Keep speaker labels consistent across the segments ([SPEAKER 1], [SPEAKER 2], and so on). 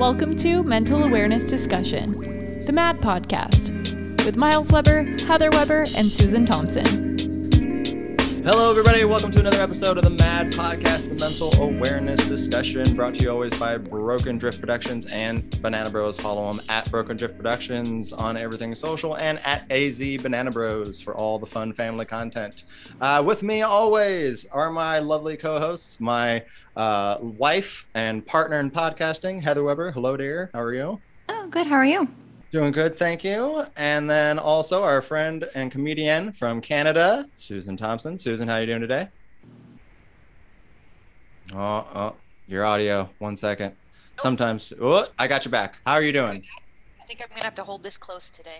[SPEAKER 1] Welcome to Mental Awareness Discussion, the MAD podcast, with Miles Weber, Heather Weber, and Susan Thompson.
[SPEAKER 2] Hello, everybody. Welcome to another episode of the MAD Podcast, the mental awareness discussion, brought to you always by Broken Drift Productions and Banana Bros. Follow them at Broken Drift Productions on everything social and at AZ Banana Bros for all the fun family content. Uh, with me always are my lovely co hosts, my uh, wife and partner in podcasting, Heather Weber. Hello, dear. How are you?
[SPEAKER 3] Oh, good. How are you?
[SPEAKER 2] Doing good, thank you. And then also our friend and comedian from Canada, Susan Thompson. Susan, how are you doing today? Oh, oh, your audio. One second. Sometimes, oh, I got your back. How are you doing?
[SPEAKER 4] I think I'm gonna have to hold this close today.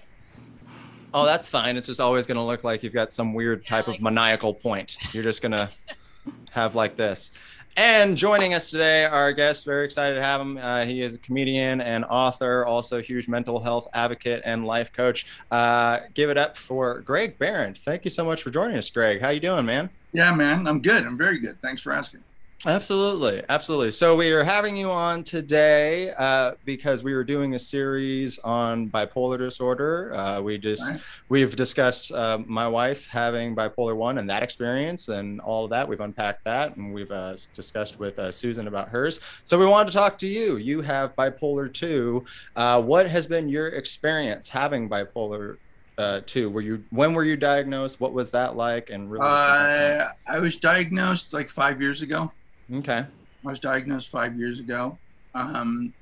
[SPEAKER 2] Oh, that's fine. It's just always to look like you've got some weird type of maniacal point. You're just to have like this. And joining us today, our guest, very excited to have him. Uh, he is a comedian and author, also huge mental health advocate and life coach. Uh, give it up for Greg Behrendt. Thank you so much for joining us, Greg. How you doing, man?
[SPEAKER 5] Yeah, man, I'm good. I'm very good. Thanks for asking.
[SPEAKER 2] Absolutely, absolutely. So we are having you on today uh, because we were doing a series on bipolar disorder. Uh, we just
[SPEAKER 5] Right.
[SPEAKER 2] we've discussed uh, my wife having bipolar one and that experience and all of that. We've unpacked that and we've uh, discussed with uh, Susan about hers. So we wanted to talk to you. You have bipolar two. Uh, what has been your experience having bipolar? Uh, two. Were you when were you diagnosed? What was that like? And really,
[SPEAKER 5] Uh, I was diagnosed like five years ago.
[SPEAKER 2] Okay.
[SPEAKER 5] I was diagnosed five years ago. Um,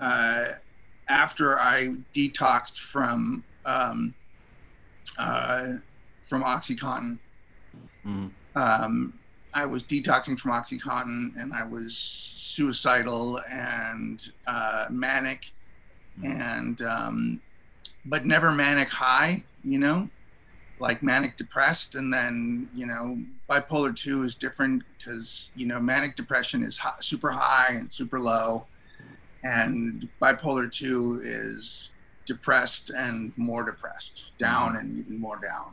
[SPEAKER 5] uh, after I detoxed from um, uh, from OxyContin,
[SPEAKER 2] Mm.
[SPEAKER 5] um, I was detoxing from OxyContin, and I was suicidal and uh, manic, and um, but never manic high. You know, like manic depressed, and then you know bipolar two is different because you know manic depression is hi- super high and super low, and bipolar two is depressed and more depressed, down and even more down.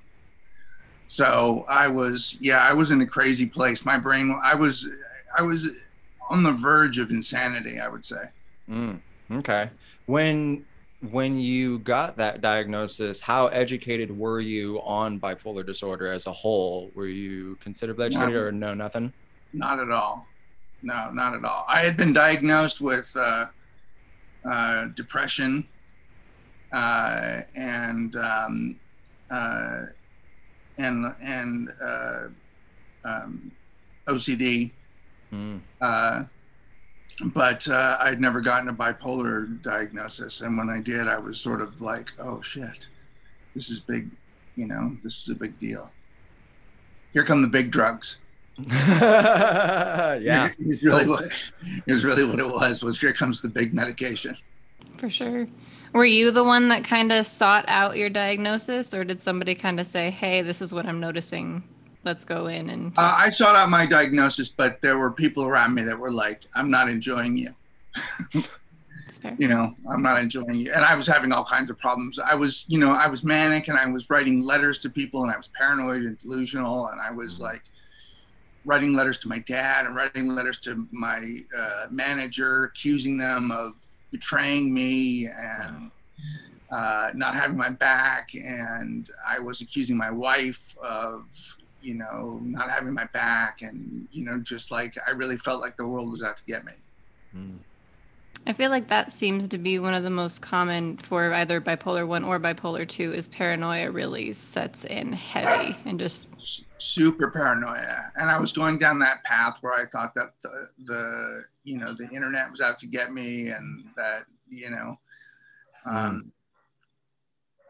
[SPEAKER 5] So I was, yeah, I was in a crazy place. My brain, I was, I was on the verge of insanity. I would say.
[SPEAKER 2] Mm, okay. When when you got that diagnosis, how educated were you on bipolar disorder as a whole? Were you considerably educated
[SPEAKER 5] No.
[SPEAKER 2] or no nothing?
[SPEAKER 5] Not at all. No, not at all. I had been diagnosed with uh, uh, depression uh, and um, uh, and and uh, um, OCD,
[SPEAKER 2] Mm,
[SPEAKER 5] uh, but uh, I'd never gotten a bipolar diagnosis. And when I did, I was sort of like, "Oh shit, this is big. You know, this is a big deal. Here come the big drugs."
[SPEAKER 2] yeah.
[SPEAKER 5] It's really what it was really what it was was here comes the big medication.
[SPEAKER 3] For sure. Were you the one that kind of sought out your diagnosis, or did somebody kind of say, hey, this is what I'm noticing? Let's go in and.
[SPEAKER 5] Uh, I sought out my diagnosis, but there were people around me that were like, "I'm not enjoying you. You know, I'm not enjoying you." And I was having all kinds of problems. I was, you know, I was manic, and I was writing letters to people, and I was paranoid and delusional, and I was like writing letters to my dad and writing letters to my uh, manager, accusing them of betraying me and uh, not having my back, and I was accusing my wife of, you know, not having my back, and you know, just like I really felt like the world was out to get me.
[SPEAKER 2] Mm,
[SPEAKER 3] I feel like that seems to be one of the most common for either bipolar 1 or bipolar 2 is paranoia really sets in heavy and just
[SPEAKER 5] Super paranoia, and I was going down that path where I thought that the, the you know the internet was out to get me, and that you know, um,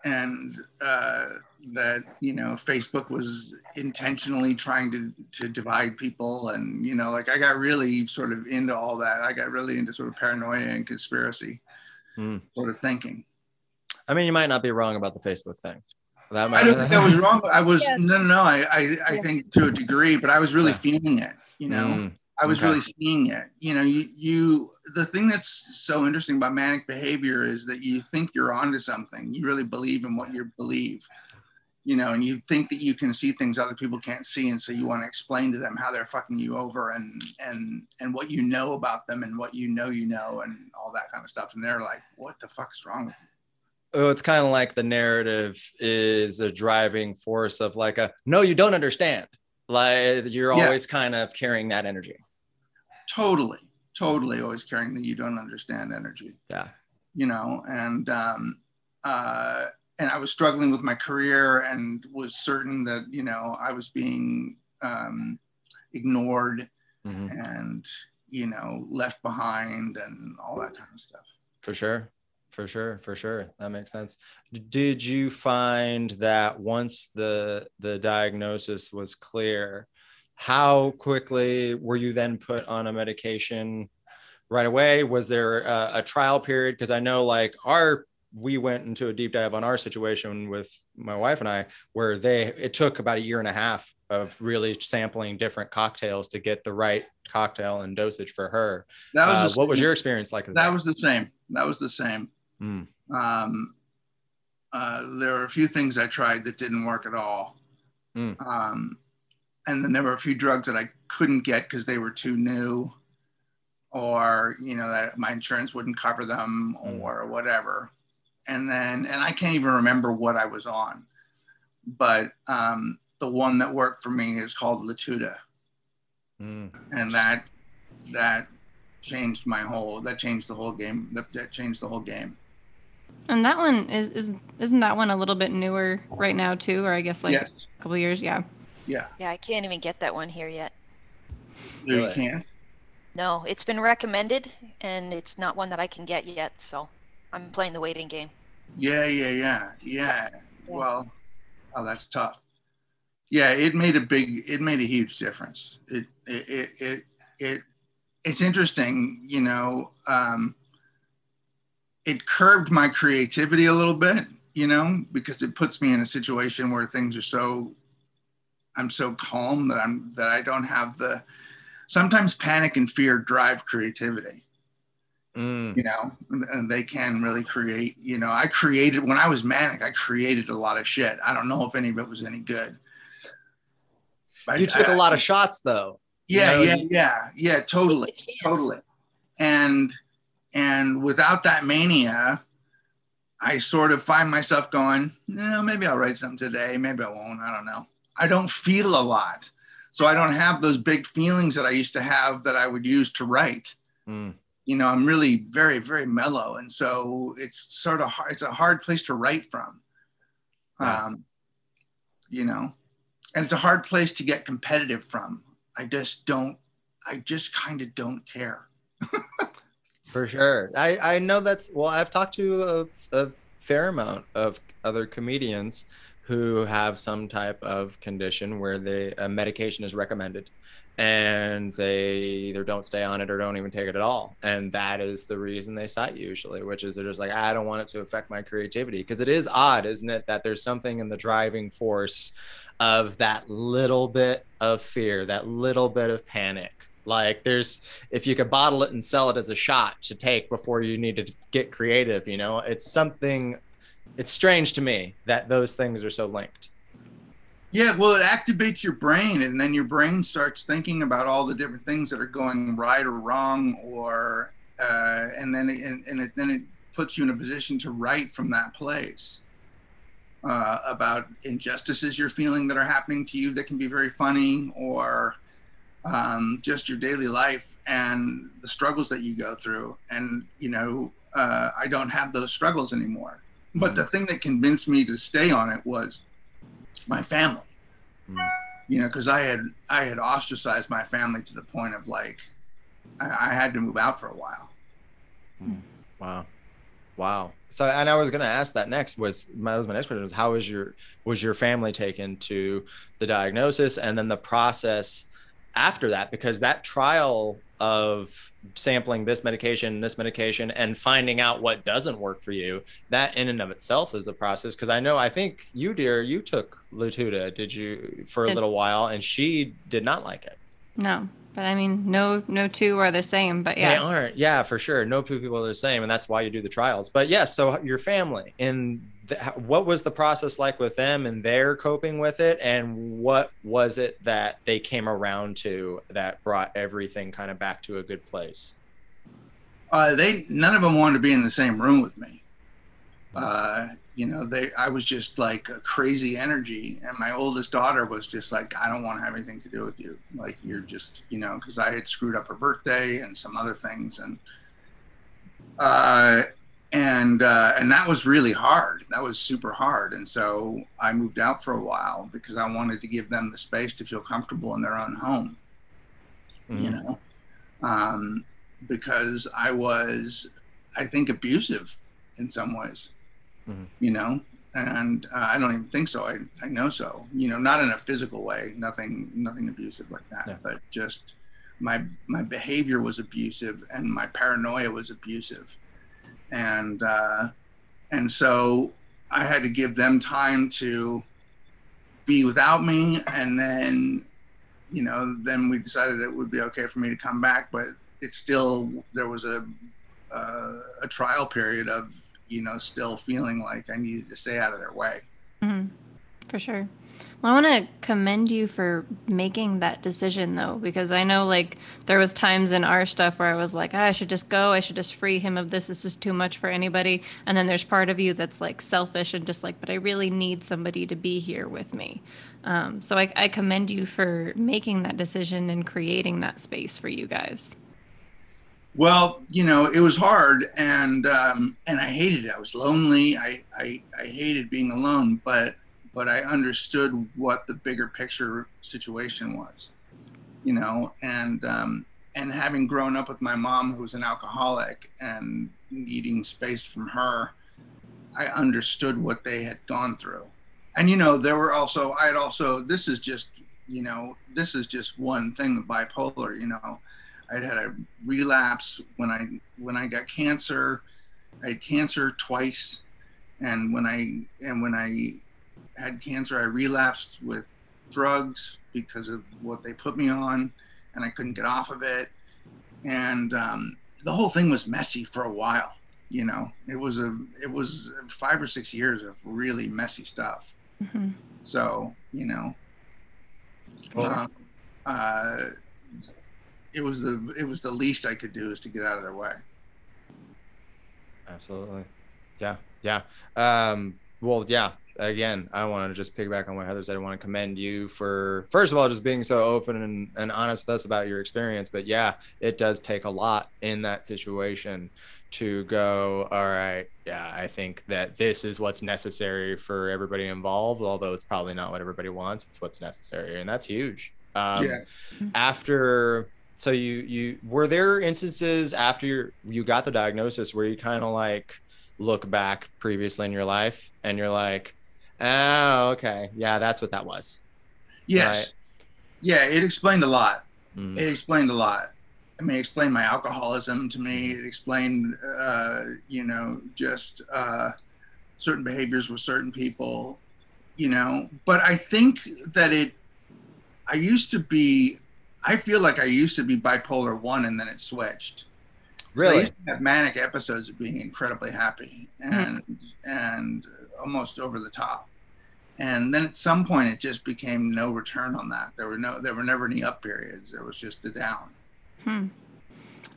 [SPEAKER 5] and uh, that you know Facebook was intentionally trying to to divide people, and you know, like I got really sort of into all that. I got really into sort of paranoia and conspiracy
[SPEAKER 2] Mm.
[SPEAKER 5] sort of thinking.
[SPEAKER 2] I mean, you might not be wrong about the Facebook thing. That
[SPEAKER 5] I don't think I was wrong. I was
[SPEAKER 3] Yeah.
[SPEAKER 5] no, no, no. I, I, I think to a degree, but I was really
[SPEAKER 2] Yeah.
[SPEAKER 5] feeling it. You know,
[SPEAKER 2] Mm,
[SPEAKER 5] I was
[SPEAKER 2] okay.
[SPEAKER 5] really seeing it. You know, you, you. The thing that's so interesting about manic behavior is that you think you're onto something. You really believe in what you believe. You know, and you think that you can see things other people can't see, and so you want to explain to them how they're fucking you over and and and what you know about them and what you know you know and all that kind of stuff, and they're like, "What the fuck's wrong with you?"
[SPEAKER 2] oh, it's kind of like the narrative is a driving force of like a no, you don't understand. Like you're
[SPEAKER 5] Yeah.
[SPEAKER 2] always kind of carrying that energy.
[SPEAKER 5] Totally, totally, always carrying the you don't understand energy.
[SPEAKER 2] Yeah.
[SPEAKER 5] you know, and um, uh, and I was struggling with my career and was certain that you know I was being um, ignored
[SPEAKER 2] Mhm.
[SPEAKER 5] and you know left behind and all that kind of stuff.
[SPEAKER 2] For sure. For sure. For sure. That makes sense. Did you find that once the the diagnosis was clear, how quickly were you then put on a medication right away? Was there a, a trial period? Because I know like our we went into a deep dive on our situation with my wife and I, where they it took about a year and a half of really sampling different cocktails to get the right cocktail and dosage for her.
[SPEAKER 5] That was
[SPEAKER 2] Uh, what was your experience like?
[SPEAKER 5] that was the same. That was the same.
[SPEAKER 2] Mm.
[SPEAKER 5] Um, uh, there were a few things I tried that didn't work at all.
[SPEAKER 2] Mm.
[SPEAKER 5] Um, and then there were a few drugs that I couldn't get because they were too new or, you know, that my insurance wouldn't cover them
[SPEAKER 2] Mm.
[SPEAKER 5] or whatever. And then, and I can't even remember what I was on, but um, the one that worked for me is called Latuda.
[SPEAKER 2] Mm.
[SPEAKER 5] And that, that changed my whole, that changed the whole game. That, that changed the whole game.
[SPEAKER 3] And that one is, is isn't that one a little bit newer right now too, or I guess like
[SPEAKER 5] yes.
[SPEAKER 3] a couple of years? Yeah.
[SPEAKER 5] Yeah.
[SPEAKER 4] Yeah, I can't even get that one here yet.
[SPEAKER 5] No, You
[SPEAKER 2] Really?
[SPEAKER 5] can't.
[SPEAKER 4] No, it's been recommended, and it's not one that I can get yet. So I'm playing the waiting game.
[SPEAKER 5] Yeah, yeah, yeah, yeah. Well, oh, that's tough. Yeah, it made a big, it made a huge difference. It, it, it, it, it it's interesting, you know. Um, it curbed my creativity a little bit, you know, because it puts me in a situation where things are so, I'm so calm that I'm that I don't have the. Sometimes panic and fear drive creativity
[SPEAKER 2] Mm.
[SPEAKER 5] you know and- and they can really create you know i created when i was manic i created a lot of shit. I don't know if any of it was any good. But
[SPEAKER 2] You took
[SPEAKER 5] a
[SPEAKER 2] a lot of shots though.
[SPEAKER 5] yeah
[SPEAKER 2] you know,
[SPEAKER 5] yeah yeah. Yeah totally totally. And and without that mania i sort of find myself going no maybe i'll write something today. Maybe i won't. I don't know. I don't feel a lot. So i don't have those big feelings that i used to have that i would use to write.
[SPEAKER 2] Mm.
[SPEAKER 5] You know i'm really very very mellow and so it's sort of hard it's a hard place to write from. Um you know and it's a hard place to get competitive from. I just don't i just kind of don't care.
[SPEAKER 2] For sure. I, I know that's well, I've talked to a, a fair amount of other comedians who have some type of condition where they a medication is recommended and they either don't stay on it or don't even take it at all. And that is the reason they cite usually, which is they're just like, I don't want it to affect my creativity. Because it is odd, isn't it, that there's something in the driving force of that little bit of fear, that little bit of panic. Like there's if you could bottle it and sell it as a shot to take before you need to get creative, you know, it's something it's strange to me that those things are so linked.
[SPEAKER 5] yeah well it activates your brain and then your brain starts thinking about all the different things that are going right or wrong or uh, and then it, and, it, then it puts you in a position to write from that place uh, about injustices you're feeling that are happening to you that can be very funny or um, just your daily life and the struggles that you go through and you know uh, i don't have those struggles anymore but the thing that convinced me to stay on it was my family
[SPEAKER 2] Mm.
[SPEAKER 5] you know because i had i had ostracized my family to the point of like I, I had to move out for a while
[SPEAKER 2] Wow. Wow. So and I was gonna ask that next was my was my next question was how was your was your family taken to the diagnosis and then the process after that because that trial of sampling this medication this medication and finding out what doesn't work for you that in and of itself is a process. Because i know i think you dear you took latuda did you for a little while and she did not like it.
[SPEAKER 3] No, But I mean, no, no two are the same. But yeah, They
[SPEAKER 2] aren't. Yeah, for sure. No two people are the same, and that's why you do the trials. But yeah, so your family and th- what was the process like with them and their coping with it, and what was it that they came around to that brought everything kind of back to a good place?
[SPEAKER 5] Uh, they none of them wanted to be in the same room with me. Uh, you know, they I was just like a crazy energy, and my oldest daughter was just like, I don't want to have anything to do with you. Like you're just, you know, because I had screwed up her birthday and some other things, and uh, and uh, and that was really hard. That was super hard, and so I moved out for a while because I wanted to give them the space to feel comfortable in their own home. You
[SPEAKER 2] Mhm.
[SPEAKER 5] know, um, because I was, I think, abusive in some ways.
[SPEAKER 2] Mhm.
[SPEAKER 5] You know, and uh, I don't even think so. I, I know so. You know, not in a physical way, nothing nothing abusive like that,
[SPEAKER 2] Yeah.
[SPEAKER 5] but just my my behavior was abusive and my paranoia was abusive, and uh, and so I had to give them time to be without me, and then you know then we decided it would be okay for me to come back, but it still there was a uh, a trial period of you know still feeling like I needed to stay out of their way.
[SPEAKER 3] Mhm. for sure. Well, I want to commend you for making that decision though, because I know like there was times in our stuff where I was like, ah, I should just go. I should just free him of this. This is too much for anybody. And then there's part of you that's like selfish and just like, but I really need somebody to be here with me. Um, so I, I commend you for making that decision and creating that space for you guys.
[SPEAKER 5] Well, you know, it was hard, and um, and I hated it. I was lonely. I, I I hated being alone, but but I understood what the bigger picture situation was, you know, and um, and having grown up with my mom, who was an alcoholic, and needing space from her, I understood what they had gone through, and you know, there were also I had also this is just you know this is just one thing the bipolar, you know. I'd had a relapse when I when I got cancer. I had cancer twice, and when I and when I had cancer, I relapsed with drugs because of what they put me on, and I couldn't get off of it. And um, the whole thing was messy for a while. You know, it was a it was five or six years of really messy stuff.
[SPEAKER 3] Mhm.
[SPEAKER 5] So you know,
[SPEAKER 2] Well,
[SPEAKER 5] uh, uh, it was the it was the least I could do is to get out of their way.
[SPEAKER 2] Absolutely. Yeah. Yeah. Um, well, yeah. Again, I want to just piggyback on what Heather said. I want to commend you for, first of all, just being so open and, and honest with us about your experience. But yeah, it does take a lot in that situation to go, all right, yeah, I think that this is what's necessary for everybody involved, although it's probably not what everybody wants. It's what's necessary. And that's huge. Um,
[SPEAKER 5] Yeah.
[SPEAKER 2] After so you you were there instances after you you got the diagnosis where you kind of like look back previously in your life and you're like oh okay yeah that's what that was
[SPEAKER 5] Yes. Yeah, it explained a lot.
[SPEAKER 2] Mm,
[SPEAKER 5] It explained a lot. I mean, it explained my alcoholism to me. It explained, uh, you know, just uh, certain behaviors with certain people, you know. But I think that it, I used to be, I feel like I used to be bipolar one and then it switched. So I used to have manic episodes of being incredibly happy and and almost over the top. And then at some point it just became no return on that. There were no there were never any up periods. There was just a down.
[SPEAKER 3] Hmm.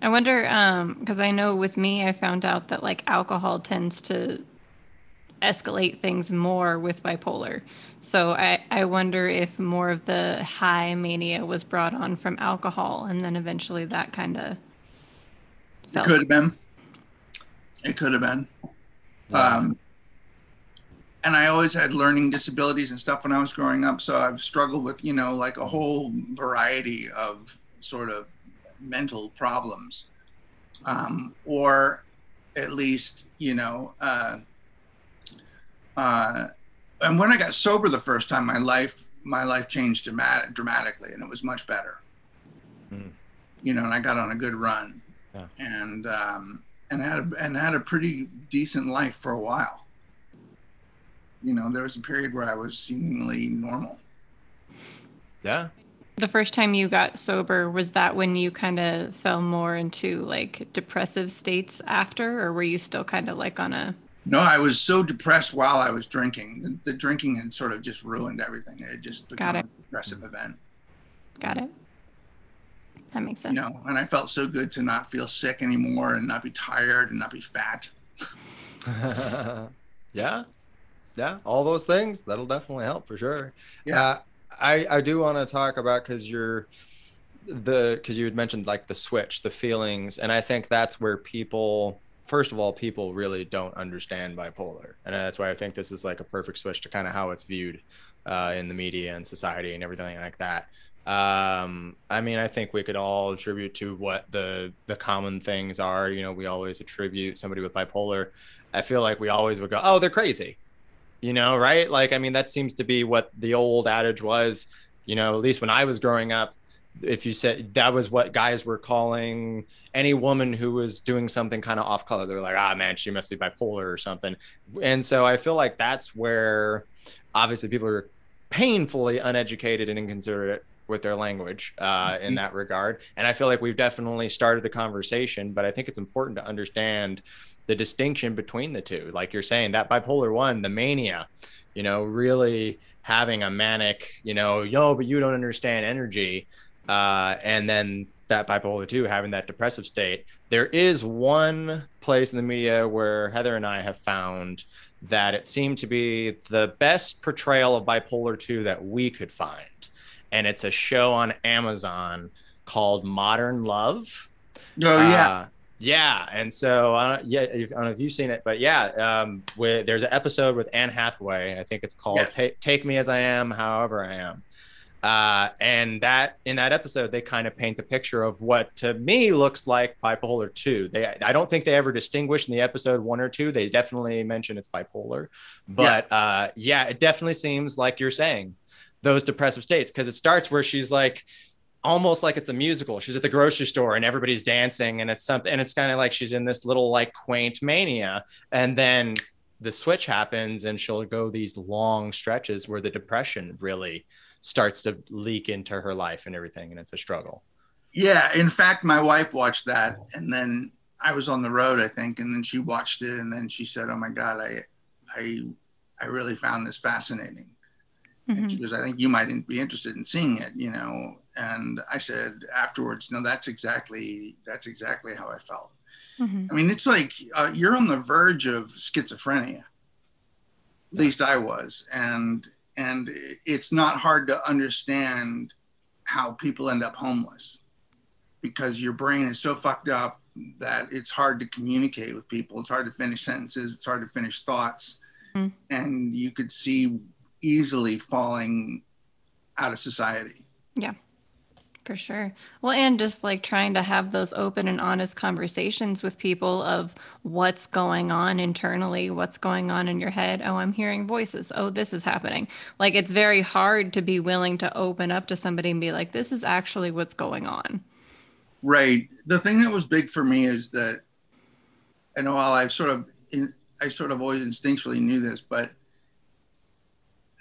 [SPEAKER 3] I wonder, um, because I know with me, I found out that like alcohol tends to escalate things more with bipolar. So I, I wonder if more of the high mania was brought on from alcohol and then eventually that kind of
[SPEAKER 5] It could have been. It could have been. Um, and I always had learning disabilities and stuff when I was growing up. So I've struggled with, you know, like a whole variety of sort of mental problems. Um, or at least, you know, uh, uh, and when I got sober the first time, my life my life changed dramatic, dramatically, and it was much better.
[SPEAKER 2] Mm.
[SPEAKER 5] You know, and I got on a good run,
[SPEAKER 2] Yeah.
[SPEAKER 5] and um, and had a, and had a pretty decent life for a while. You know, there was a period where I was seemingly normal.
[SPEAKER 2] yeah
[SPEAKER 3] the first time you got sober was that when you kind of fell more into like depressive states after or were you still kind of like on a
[SPEAKER 5] no i was so depressed while i was drinking the, the drinking had sort of just ruined everything it had just become
[SPEAKER 3] Got it.
[SPEAKER 5] a depressive event
[SPEAKER 3] got it that makes sense
[SPEAKER 5] you know and i felt so good to not feel sick anymore and not be tired and not be fat
[SPEAKER 2] yeah, yeah, all those things that'll definitely help for sure.
[SPEAKER 5] Yeah.
[SPEAKER 2] Uh, I I do want to talk about because you're the because you had mentioned like the switch, the feelings, and I think that's where people. First of all, people really don't understand bipolar, and that's why I think this is like a perfect switch to kind of how it's viewed uh, in the media and society and everything like that. Um, I mean, I think we could all attribute to what the the common things are. You know, we always attribute somebody with bipolar. I feel like we always would go, "Oh, they're crazy," you know, right? Like, I mean, that seems to be what the old adage was. You know, at least when I was growing up, if you said that was what guys were calling any woman who was doing something kind of off color, they were like, "Ah, man, she must be bipolar or something." And so I feel like that's where obviously people are painfully uneducated and inconsiderate with their language uh, in that regard. And I feel like we've definitely started the conversation, but I think it's important to understand the distinction between the two. Like you're saying, that bipolar one, the mania, you know, really having a manic, you know, yo, but you don't understand energy. Uh, and then that bipolar two, having that depressive state. There is one place in the media where Heather and I have found that it seemed to be the best portrayal of bipolar 2 that we could find. And it's a show on Amazon called Modern Love.
[SPEAKER 5] oh yeah
[SPEAKER 2] Uh, yeah. And so, uh, yeah, I don't know if you've seen it, but yeah, um, with, there's an episode with Anne Hathaway. I think it's called Take Me As I Am, However I Am. Uh, and that in that episode, they kind of paint the picture of what to me looks like bipolar two. They, I don't think they ever distinguish in the episode one or two. They definitely mention it's bipolar, but uh, yeah, it definitely seems like you're saying those depressive states because it starts where she's like almost like it's a musical. She's at the grocery store and everybody's dancing and it's something and it's kind of like she's in this little like quaint mania and then the switch happens and she'll go these long stretches where the depression really starts to leak into her life and everything and it's a struggle.
[SPEAKER 5] Yeah, in fact, my wife watched that, and then I was on the road, I think, and then she watched it, and then she said, "Oh my God, I, I, I really found this fascinating." And she
[SPEAKER 3] Mhm.
[SPEAKER 5] goes, "I think you might be interested in seeing it," you know. And I said afterwards, "No, that's exactly that's exactly how I felt."
[SPEAKER 3] Mhm.
[SPEAKER 5] I mean, it's like uh, you're on the verge of schizophrenia. At least I was, and and it's not hard to understand how people end up homeless because your brain is so fucked up that it's hard to communicate with people. It's hard to finish sentences. It's hard to finish thoughts,
[SPEAKER 3] Mm.
[SPEAKER 5] and you could see easily falling out of society.
[SPEAKER 3] For sure. Well, and just like trying to have those open and honest conversations with people of what's going on internally, what's going on in your head. Oh, I'm hearing voices. Oh, this is happening. Like it's very hard to be willing to open up to somebody and be like, this is actually what's going on.
[SPEAKER 5] Right. The thing that was big for me is that, and oh, while I've sort of, I sort of always instinctually knew this, but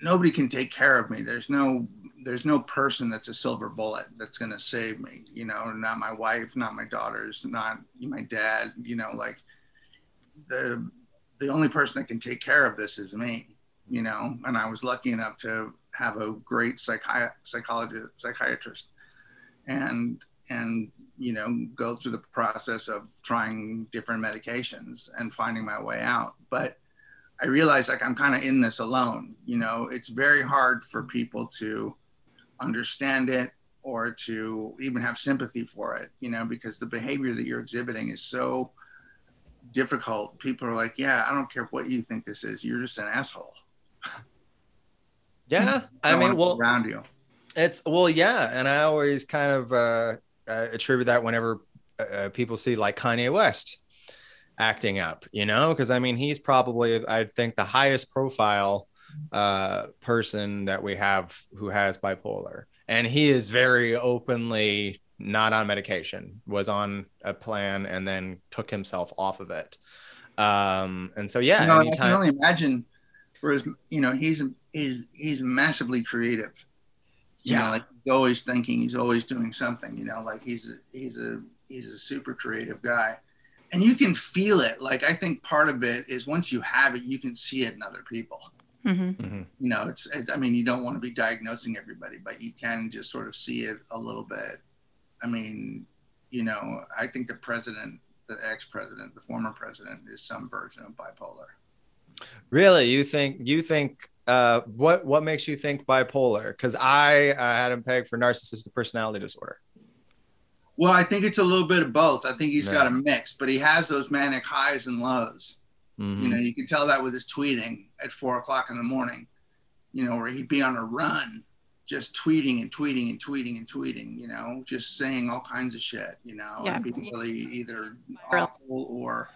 [SPEAKER 5] nobody can take care of me. There's no, there's no person that's a silver bullet that's going to save me. You know, not my wife, not my daughters, not my dad. You know, like the, the only person that can take care of this is me. You know, and I was lucky enough to have a great psychi- psychologist, psychiatrist, and and you know go through the process of trying different medications and finding my way out but i realized like i'm kind of in this alone you know it's very hard for people to understand it or to even have sympathy for it you know because the behavior that you're exhibiting is so difficult. People are like yeah i don't care what you think this is. You're just an asshole.
[SPEAKER 2] Yeah. I
[SPEAKER 5] don't
[SPEAKER 2] mean, well,
[SPEAKER 5] around you.
[SPEAKER 2] It's well, yeah, and I always kind of uh, uh, attribute that whenever uh, people see like Kanye West acting up, you know, because I mean he's probably I think the highest profile uh, person that we have who has bipolar, and he is very openly not on medication, was on a plan, and then took himself off of it. Um, and so yeah,
[SPEAKER 5] you know, I can only imagine. Whereas, you know, he's he's he's massively creative, You know,
[SPEAKER 2] Yeah.
[SPEAKER 5] like he's always thinking, he's always doing something. You know, like he's a, he's a he's a super creative guy, and you can feel it. Like I think part of it is once you have it, you can see it in other people.
[SPEAKER 3] Hmm
[SPEAKER 2] Mhm.
[SPEAKER 5] You know, it's, it's I mean, you don't want to be diagnosing everybody, but you can just sort of see it a little bit. I mean, you know, I think the president, the ex-president, the former president, is some version of bipolar.
[SPEAKER 2] Really, you think you think uh, what what makes you think bipolar? Because I uh, had him pegged for narcissistic personality disorder.
[SPEAKER 5] Well, I think it's a little bit of both. I think he's
[SPEAKER 2] Yeah.
[SPEAKER 5] got a mix, but he has those manic highs and lows.
[SPEAKER 2] Mhm.
[SPEAKER 5] You know, you can tell that with his tweeting at four o'clock in the morning. You know, where he'd be on a run, just tweeting and tweeting and tweeting and tweeting. You know, just saying all kinds of shit. You know,
[SPEAKER 3] Yeah.
[SPEAKER 5] and being really either awful or,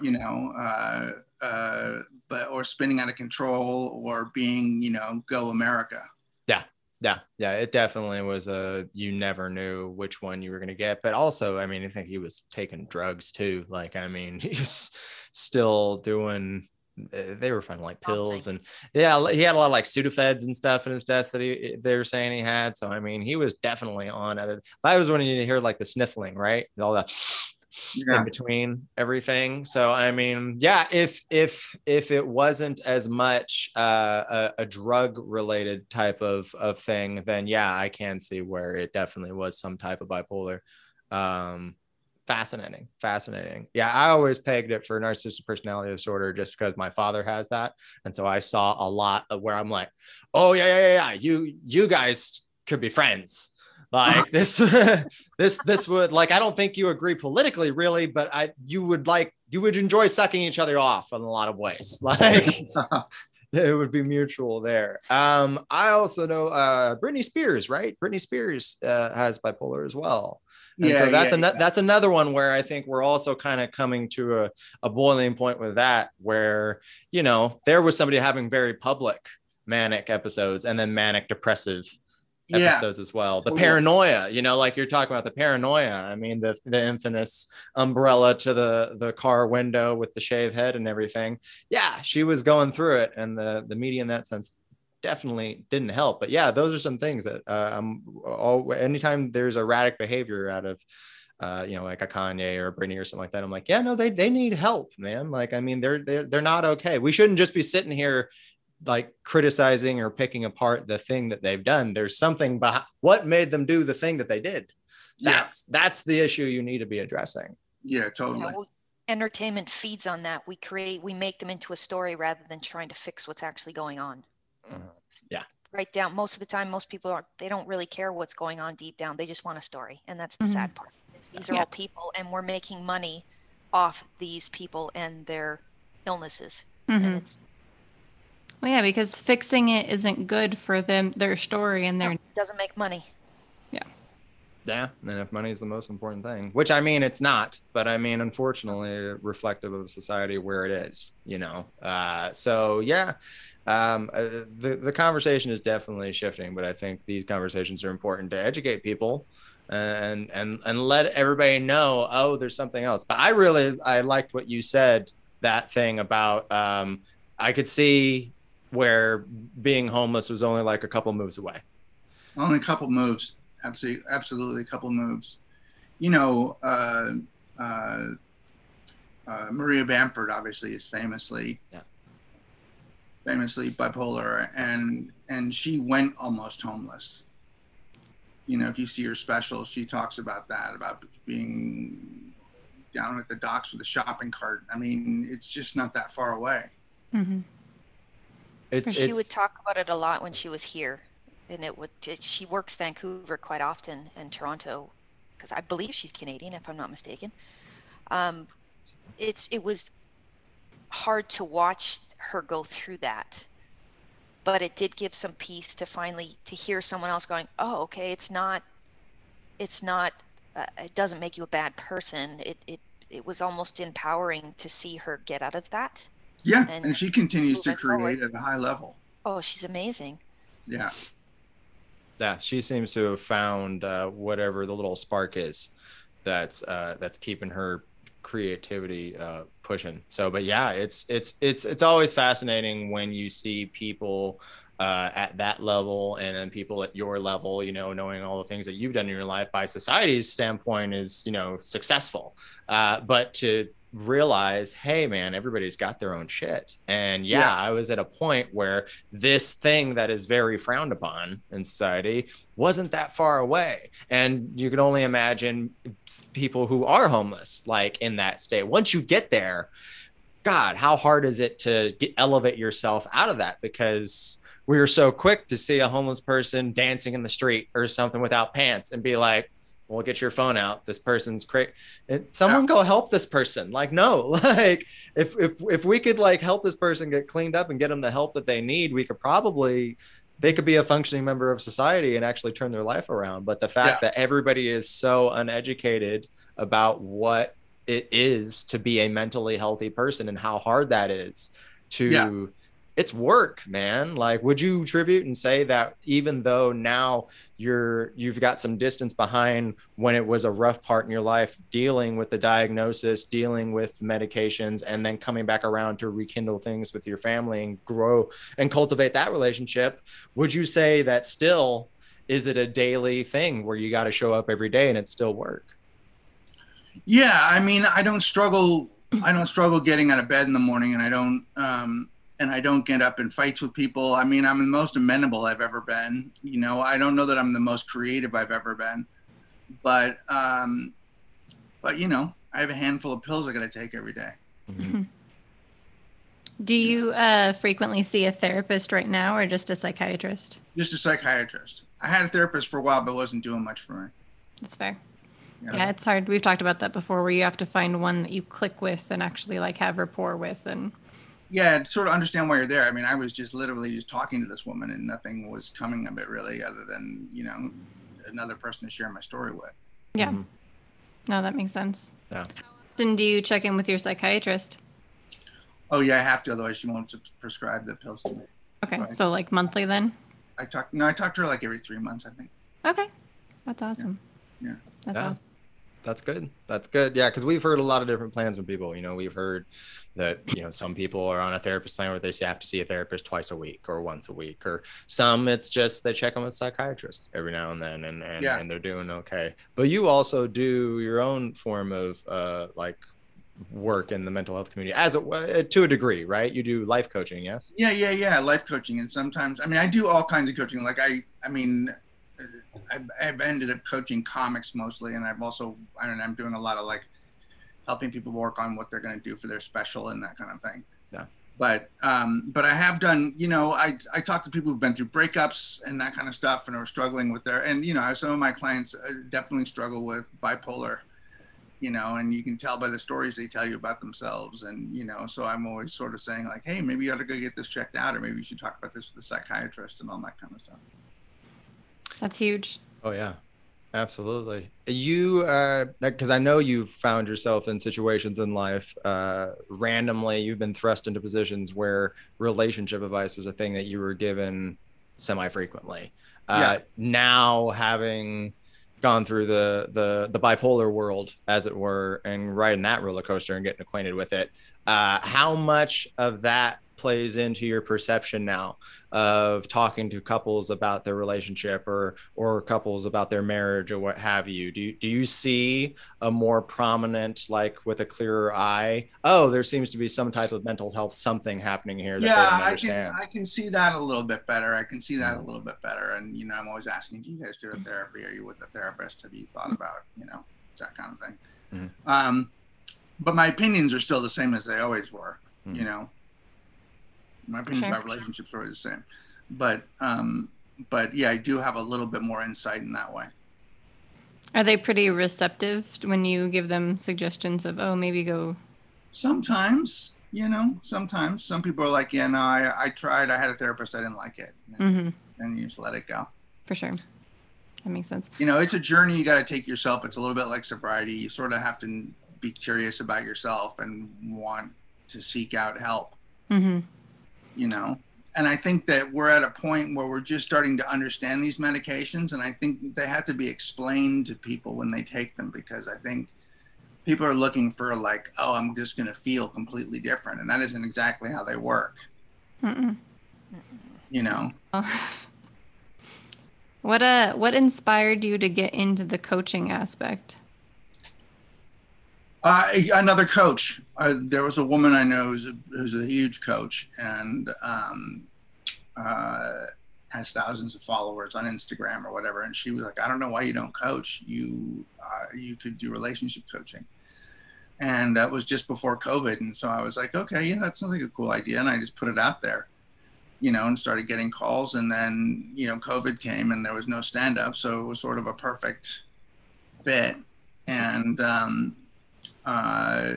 [SPEAKER 5] you know, uh, uh, but or spinning out of control or being, you know, go America.
[SPEAKER 2] Yeah, yeah, it definitely was a you never knew which one you were gonna get, but also, I mean, I think he was taking drugs too. Like, I mean, he's still doing. uh, They were finding like pills and yeah, he had a lot of like Sudafeds and stuff in his desk that he they were saying he had. So I mean, he was definitely on other. I was wanting to hear like the sniffling, right? All that
[SPEAKER 5] Yeah.
[SPEAKER 2] in between everything. So I mean, yeah, if if if it wasn't as much uh, a, a drug related type of of thing, then yeah, I can see where it definitely was some type of bipolar. Um, fascinating, fascinating. Yeah, I always pegged it for narcissistic personality disorder just because my father has that, and so I saw a lot of where I'm like, oh yeah, yeah, yeah, yeah. you you guys could be friends like this this this would like i don't think you agree politically really but i you would like you would enjoy sucking each other off in a lot of ways. Like it would be mutual there. Um i also know uh britney spears right? Britney spears uh, has bipolar as well. And so that's
[SPEAKER 5] yeah,
[SPEAKER 2] ano- that's another one where I think we're also kind of coming to a, a boiling point with that, where you know there was somebody having very public manic episodes and then manic depressive
[SPEAKER 5] yeah.
[SPEAKER 2] episodes as well. The paranoia, you know, like you're talking about the paranoia. I mean, the the infamous umbrella to the the car window with the shave head and everything. Yeah, she was going through it, and the the media in that sense definitely didn't help. But yeah, those are some things that uh, I'm all anytime there's erratic behavior out of. Uh, you know, like a Kanye or a Britney or something like that. I'm like, yeah, no, they they need help, man. Like, I mean, they're they're they're not okay. We shouldn't just be sitting here like criticizing or picking apart the thing that they've done. There's something behind what made them do the thing that they did.
[SPEAKER 5] Yeah.
[SPEAKER 2] That's that's the issue you need to be addressing.
[SPEAKER 5] Yeah,
[SPEAKER 4] Yeah,
[SPEAKER 5] totally.
[SPEAKER 4] well, entertainment feeds on that. We create, we make them into a story rather than trying to fix what's actually going on.
[SPEAKER 2] Yeah.
[SPEAKER 4] Right down. Most of the time, most people are they don't really care what's going on deep down. They just want a story, and that's the
[SPEAKER 3] Mhm.
[SPEAKER 4] sad part. These are
[SPEAKER 3] Yeah.
[SPEAKER 4] all people, and we're making money off these people and their illnesses. And
[SPEAKER 3] hmm
[SPEAKER 4] it's,
[SPEAKER 3] Well, yeah, because fixing it isn't good for them, their story, and their.
[SPEAKER 4] no, doesn't make money.
[SPEAKER 2] Yeah. Yeah. And if money is the most important thing, which I mean it's not, but I mean unfortunately reflective of society where it is, you know. Uh, so yeah. Um, uh, the the conversation is definitely shifting, but I think these conversations are important to educate people and and and let everybody know oh there's something else but i really i liked what you said that thing about um i could see where being homeless was only like a couple moves away
[SPEAKER 5] Only a couple moves. Absolutely, absolutely, a couple moves. You know, uh, uh, uh, Maria Bamford obviously is famously,
[SPEAKER 2] Yeah.
[SPEAKER 5] famously bipolar, and and she went almost homeless. You know, if you see her special, she talks about that, about being down at the docks with a shopping cart. I mean, it's just not that far away.
[SPEAKER 3] hmm
[SPEAKER 2] it's
[SPEAKER 4] she would talk about it a lot when she was here, and it would. It, she works Vancouver quite often and Toronto, because I believe she's Canadian, if I'm not mistaken. Um, it's it was hard to watch her go through that, but it did give some peace to finally to hear someone else going, "Oh, okay, it's not, it's not, uh, it doesn't make you a bad person." It it it was almost empowering to see her get out of that.
[SPEAKER 5] Yeah,
[SPEAKER 4] And
[SPEAKER 5] and she continues to
[SPEAKER 4] moving forward.
[SPEAKER 5] create at a high level.
[SPEAKER 4] Oh, she's amazing.
[SPEAKER 5] Yeah.
[SPEAKER 2] yeah she seems to have found uh, whatever the little spark is that's uh that's keeping her creativity uh pushing so but yeah it's it's it's it's always fascinating when you see people uh, at that level and then people at your level you know knowing all the things that you've done in your life by society's standpoint is you know successful uh, but to realize hey man everybody's got their own shit. And yeah, yeah, i was at a point where this thing that is very frowned upon in society wasn't that far away. And you can only imagine people who are homeless like in that state. Once you get there god how hard is it to get, elevate yourself out of that? Because we were so quick to see a homeless person dancing in the street or something without pants and be like well get your phone out this person's crazy someone yeah. go help this person like no like if if if we could like help this person get cleaned up and get them the help that they need we could probably they could be a functioning member of society and actually turn their life around but the fact yeah. that everybody is so uneducated about what it is to be a mentally healthy person and how hard that is to yeah it's work, man. Like, would you tribute and say that even though now you're you've got some distance behind when it was a rough part in your life, dealing with the diagnosis, dealing with medications, and then coming back around to rekindle things with your family and grow and cultivate that relationship, would you say that still is it a daily thing where you got to show up every day and it's still work?
[SPEAKER 5] Yeah, I mean, I don't struggle. I don't struggle getting out of bed in the morning, and I don't. Um, and I don't get up in fights with people. I mean, I'm the most amenable I've ever been. You know, I don't know that I'm the most creative I've ever been, but um, but you know, I have a handful of pills I got to take every day.
[SPEAKER 3] Mm-hmm. Do you uh, frequently see a therapist right now, or just a psychiatrist?
[SPEAKER 5] Just a psychiatrist. I had a therapist for a while, but wasn't doing much for me.
[SPEAKER 3] That's fair. Yeah. yeah, it's hard. We've talked about that before, where you have to find one that you click with and actually like have rapport with, and
[SPEAKER 5] yeah, sort of understand why you're there. I mean, I was just literally just talking to this woman, and nothing was coming of it really, other than you know another person to share my story with.
[SPEAKER 3] Yeah. Mm-hmm. No, that makes sense. Yeah. How often do you check in with your psychiatrist?
[SPEAKER 5] Oh yeah, I have to, otherwise she won't prescribe the pills to me.
[SPEAKER 3] Okay, so, so like monthly then?
[SPEAKER 5] I talk. No, I talk to her like every three months, I think.
[SPEAKER 3] Okay, that's awesome.
[SPEAKER 5] Yeah. yeah.
[SPEAKER 3] That's yeah. awesome
[SPEAKER 2] that's good. That's good. Yeah, because we've heard a lot of different plans from people. You know, we've heard that you know some people are on a therapist plan where they have to see a therapist twice a week or once a week, or some it's just they check them with a psychiatrist every now and then, and and, yeah. and they're doing okay. But you also do your own form of uh, like work in the mental health community as a, to a degree, right? You do life coaching, yes?
[SPEAKER 5] Yeah, yeah, yeah, life coaching, and sometimes I mean I do all kinds of coaching. Like I, I mean I've, I've, ended up coaching comics mostly, and I've also I don't know, I'm doing a lot of like helping people work on what they're going to do for their special and that kind of thing.
[SPEAKER 2] Yeah.
[SPEAKER 5] But um, but I have done you know I I talk to people who've been through breakups and that kind of stuff and are struggling with their and you know some of my clients uh, definitely struggle with bipolar you know, and you can tell by the stories they tell you about themselves. And, you know, so I'm always sort of saying, like, hey, maybe you ought to go get this checked out, or maybe you should talk about this with a psychiatrist and all that kind of stuff.
[SPEAKER 3] That's huge.
[SPEAKER 2] Oh yeah, absolutely. You, because uh, I know you've found yourself in situations in life uh, randomly. You've been thrust into positions where relationship advice was a thing that you were given semi-frequently. Uh, yeah. Now having gone through the the the bipolar world, as it were, and riding that roller coaster and getting acquainted with it, uh, how much of that plays into your perception now of talking to couples about their relationship or or couples about their marriage or what have you? Do you, do you see a more prominent like with a clearer eye? Oh there seems to be some type of mental health something happening here
[SPEAKER 5] yeah i can i can see that a little bit better. I can see that a little bit better. And you know i'm always asking do you guys do a therapy? Are you with a therapist? Have you thought about you know that kind of thing? Mm-hmm. um but my opinions are still the same as they always were mm-hmm. you know my opinions sure. about relationships are the same, but um, but yeah, I do have a little bit more insight in that way.
[SPEAKER 3] Are they pretty receptive when you give them suggestions of oh maybe go?
[SPEAKER 5] Sometimes, you know, sometimes some people are like, yeah, no, I I tried. I had a therapist. I didn't like it. And, mm-hmm. and you just let it go.
[SPEAKER 3] For sure. That makes sense.
[SPEAKER 5] You know, it's a journey you got to take yourself. It's a little bit like sobriety. You sort of have to be curious about yourself and want to seek out help. Mm-hmm you know and i think that we're at a point where we're just starting to understand these medications and i think they have to be explained to people when they take them because i think people are looking for like oh i'm just going to feel completely different and that isn't exactly how they work
[SPEAKER 3] Mm-mm.
[SPEAKER 5] you know.
[SPEAKER 3] What uh what inspired you to get into the coaching aspect?
[SPEAKER 5] Uh, another coach. Uh, there was a woman I know who's a, who's a huge coach and um, uh, has thousands of followers on Instagram or whatever. And she was like, "I don't know why you don't coach. You uh, you could do relationship coaching." And that was just before COVID, and so I was like, "Okay, yeah, that sounds like a cool idea." And I just put it out there, you know, and started getting calls. And then you know, COVID came, and there was no stand up, so it was sort of a perfect fit. And um, uh,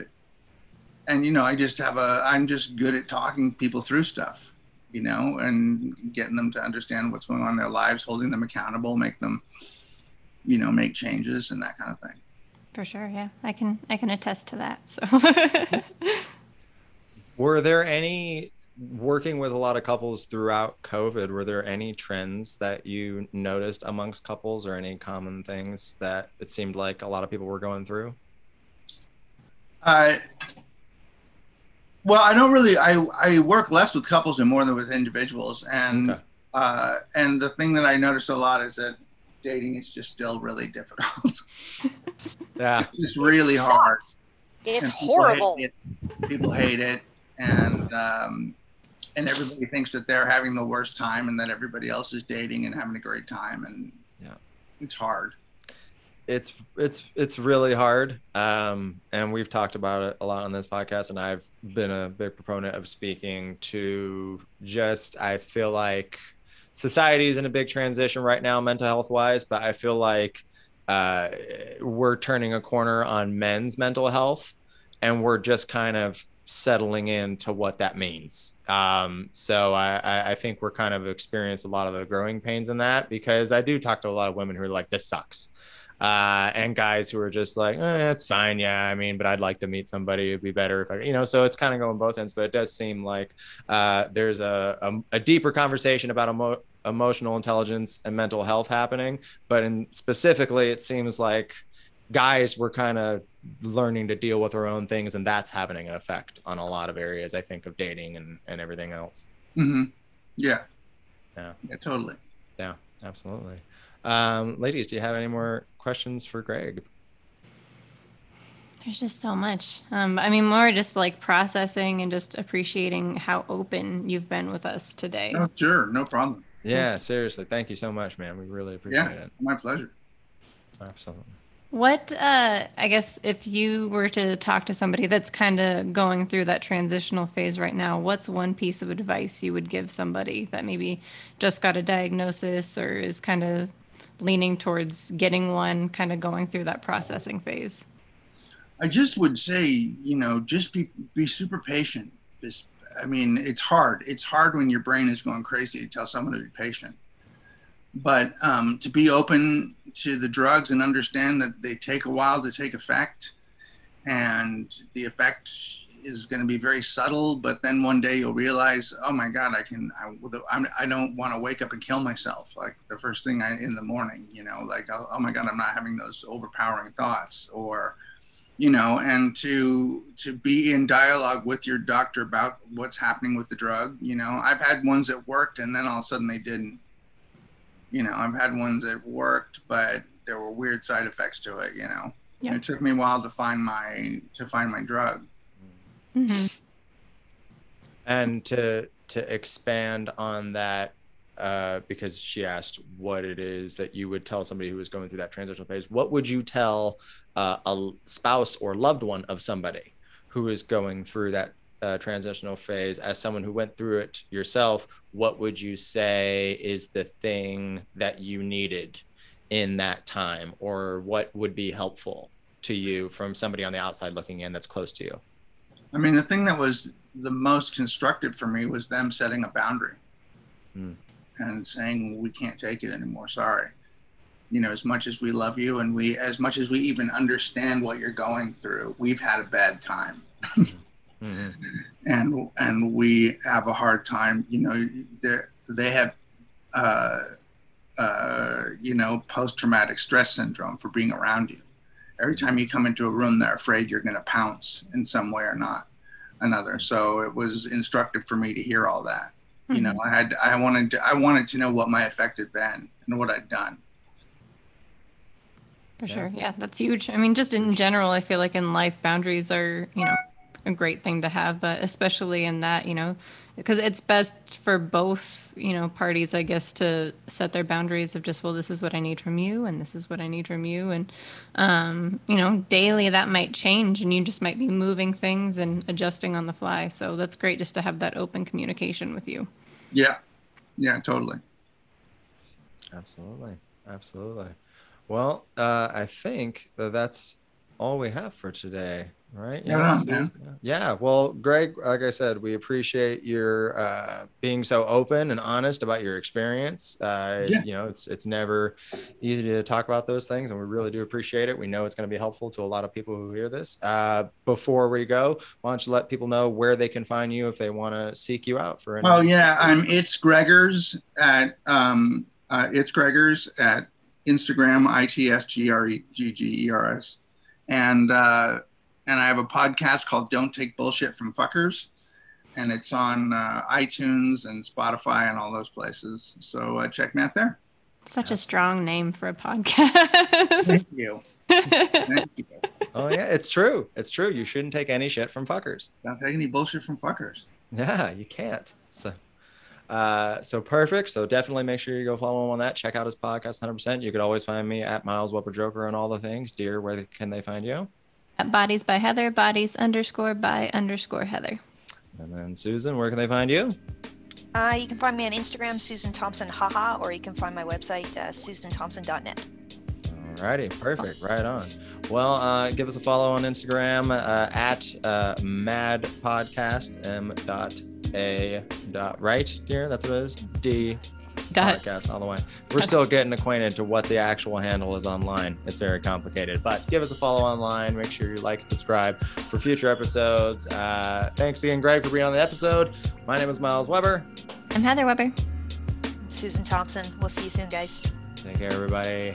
[SPEAKER 5] and you know, I just have a, I'm just good at talking people through stuff, you know, and getting them to understand what's going on in their lives, holding them accountable, make them, you know, make changes and that kind of thing.
[SPEAKER 3] For sure, yeah, I can I can attest to that. So,
[SPEAKER 2] were there any working with a lot of couples throughout COVID? Were there any trends that you noticed amongst couples, or any common things that it seemed like a lot of people were going through?
[SPEAKER 5] Uh, well, I don't really. I I work less with couples and more than with individuals, and okay. uh, and the thing that I notice a lot is that dating is just still really difficult.
[SPEAKER 2] yeah,
[SPEAKER 5] it's just really hard.
[SPEAKER 4] It's horrible.
[SPEAKER 5] Hate it. People hate it, and um, and everybody thinks that they're having the worst time, and that everybody else is dating and having a great time, and
[SPEAKER 2] yeah,
[SPEAKER 5] it's hard
[SPEAKER 2] it's it's it's really hard. Um, and we've talked about it a lot on this podcast and i've been a big proponent of speaking to just i feel like society is in a big transition right now mental health wise but i feel like uh, we're turning a corner on men's mental health and we're just kind of settling into what that means. Um, so I, I think we're kind of experienced a lot of the growing pains in that because i do talk to a lot of women who are like this sucks uh, and guys who are just like, eh, it's fine, yeah. I mean, but I'd like to meet somebody. It'd be better if I, you know. So it's kind of going both ends. But it does seem like uh, there's a, a, a deeper conversation about emo- emotional intelligence and mental health happening. But in specifically, it seems like guys were kind of learning to deal with their own things, and that's having an effect on a lot of areas. I think of dating and and everything else.
[SPEAKER 5] Mm-hmm. Yeah.
[SPEAKER 2] Yeah.
[SPEAKER 5] Yeah. Totally.
[SPEAKER 2] Yeah. Absolutely. Um, ladies, do you have any more questions for Greg?
[SPEAKER 3] There's just so much. Um, I mean, more just like processing and just appreciating how open you've been with us today.
[SPEAKER 5] Oh, sure. No problem.
[SPEAKER 2] Yeah, seriously. Thank you so much, man. We really appreciate
[SPEAKER 5] yeah,
[SPEAKER 2] it.
[SPEAKER 5] My pleasure.
[SPEAKER 2] Absolutely.
[SPEAKER 3] What, uh, I guess, if you were to talk to somebody that's kind of going through that transitional phase right now, what's one piece of advice you would give somebody that maybe just got a diagnosis or is kind of leaning towards getting one, kind of going through that processing phase?
[SPEAKER 5] I just would say, you know, just be be super patient. Just, I mean, it's hard. It's hard when your brain is going crazy to tell someone to be patient. But um, to be open to the drugs and understand that they take a while to take effect, and the effect is going to be very subtle, but then one day you'll realize, oh my God, I can, I, I don't want to wake up and kill myself. Like the first thing I, in the morning, you know, like, oh, oh my God, I'm not having those overpowering thoughts or, you know, and to, to be in dialogue with your doctor about what's happening with the drug. You know, I've had ones that worked and then all of a sudden they didn't, you know, I've had ones that worked, but there were weird side effects to it, you know, it took me a while to find my, to find my drug
[SPEAKER 3] Mm-hmm.
[SPEAKER 2] And to to expand on that, uh, because she asked what it is that you would tell somebody who was going through that transitional phase. What would you tell uh, a spouse or loved one of somebody who is going through that uh, transitional phase? As someone who went through it yourself, what would you say is the thing that you needed in that time, or what would be helpful to you from somebody on the outside looking in that's close to you?
[SPEAKER 5] I mean, the thing that was the most constructive for me was them setting a boundary
[SPEAKER 2] mm.
[SPEAKER 5] and saying, we can't take it anymore. Sorry. You know, as much as we love you and we, as much as we even understand what you're going through, we've had a bad time. mm-hmm. And, and we have a hard time, you know, they have, uh, uh, you know, post traumatic stress syndrome for being around you every time you come into a room, they're afraid you're going to pounce in some way or not another. So it was instructive for me to hear all that. You hmm. know, I had I wanted to, I wanted to know what my effect had been and what I'd done.
[SPEAKER 3] For
[SPEAKER 2] Yeah.
[SPEAKER 3] sure. Yeah, that's huge. I mean, just in general, I feel like in life, boundaries are, you know, a great thing to have, but especially in that, you know, because it's best for both, you know, parties, I guess, to set their boundaries of just, well, this is what I need from you and this is what I need from you. And, um, you know, daily that might change and you just might be moving things and adjusting on the fly. So that's great just to have that open communication with you.
[SPEAKER 5] Yeah, yeah, totally.
[SPEAKER 2] Absolutely. Absolutely. Well, uh, I think that that's all we have for today, right?
[SPEAKER 5] Yeah.
[SPEAKER 2] Susan? Yeah. Well, Greg, like I said, we appreciate your uh, being so open and honest about your experience. Uh,
[SPEAKER 5] Yeah.
[SPEAKER 2] You know, it's it's never easy to talk about those things, and we really do appreciate it. We know it's going to be helpful to a lot of people who hear this. Uh, before we go, why don't you let people know where they can find you if they want to seek you out for any?
[SPEAKER 5] Well, yeah, I'm it's Greggers at um, uh, it's Greggers at Instagram, I T S G R E G G E R S, and uh, and I have a podcast called Don't Take Bullshit from Fuckers, and it's on uh, iTunes and Spotify and all those places. So uh, check me out there.
[SPEAKER 3] Such a strong name for a podcast.
[SPEAKER 5] Thank you. Thank you.
[SPEAKER 2] Oh yeah, it's true. It's true. You shouldn't take any shit from fuckers.
[SPEAKER 5] Don't take any bullshit from fuckers.
[SPEAKER 2] Yeah, you can't. So, uh, so perfect. So definitely make sure you go follow him on that. Check out his podcast, hundred percent. You could always find me at Miles Weber Joker and all the things. Dear, where can they find you?
[SPEAKER 3] At Bodies by Heather, bodies underscore by underscore Heather.
[SPEAKER 2] And then Susan, where can they find you?
[SPEAKER 4] Uh, you can find me on Instagram, Susan Thompson Haha, or you can find my website, uh, susanthompson.net.
[SPEAKER 2] Alrighty, perfect. Right on. Well, uh, give us a follow on Instagram uh, at uh, Mad Podcast M dot A dot right dear. That's what it is. D
[SPEAKER 3] Dot.
[SPEAKER 2] podcast all the way. We're still getting acquainted to what the actual handle is online. It's very complicated, but give us a follow online. Make sure you like and subscribe for future episodes. Uh, thanks again, Greg, for being on the episode. My name is Miles Weber.
[SPEAKER 3] I'm Heather Weber.
[SPEAKER 4] Susan Thompson. We'll see you soon, guys.
[SPEAKER 2] Take care, everybody.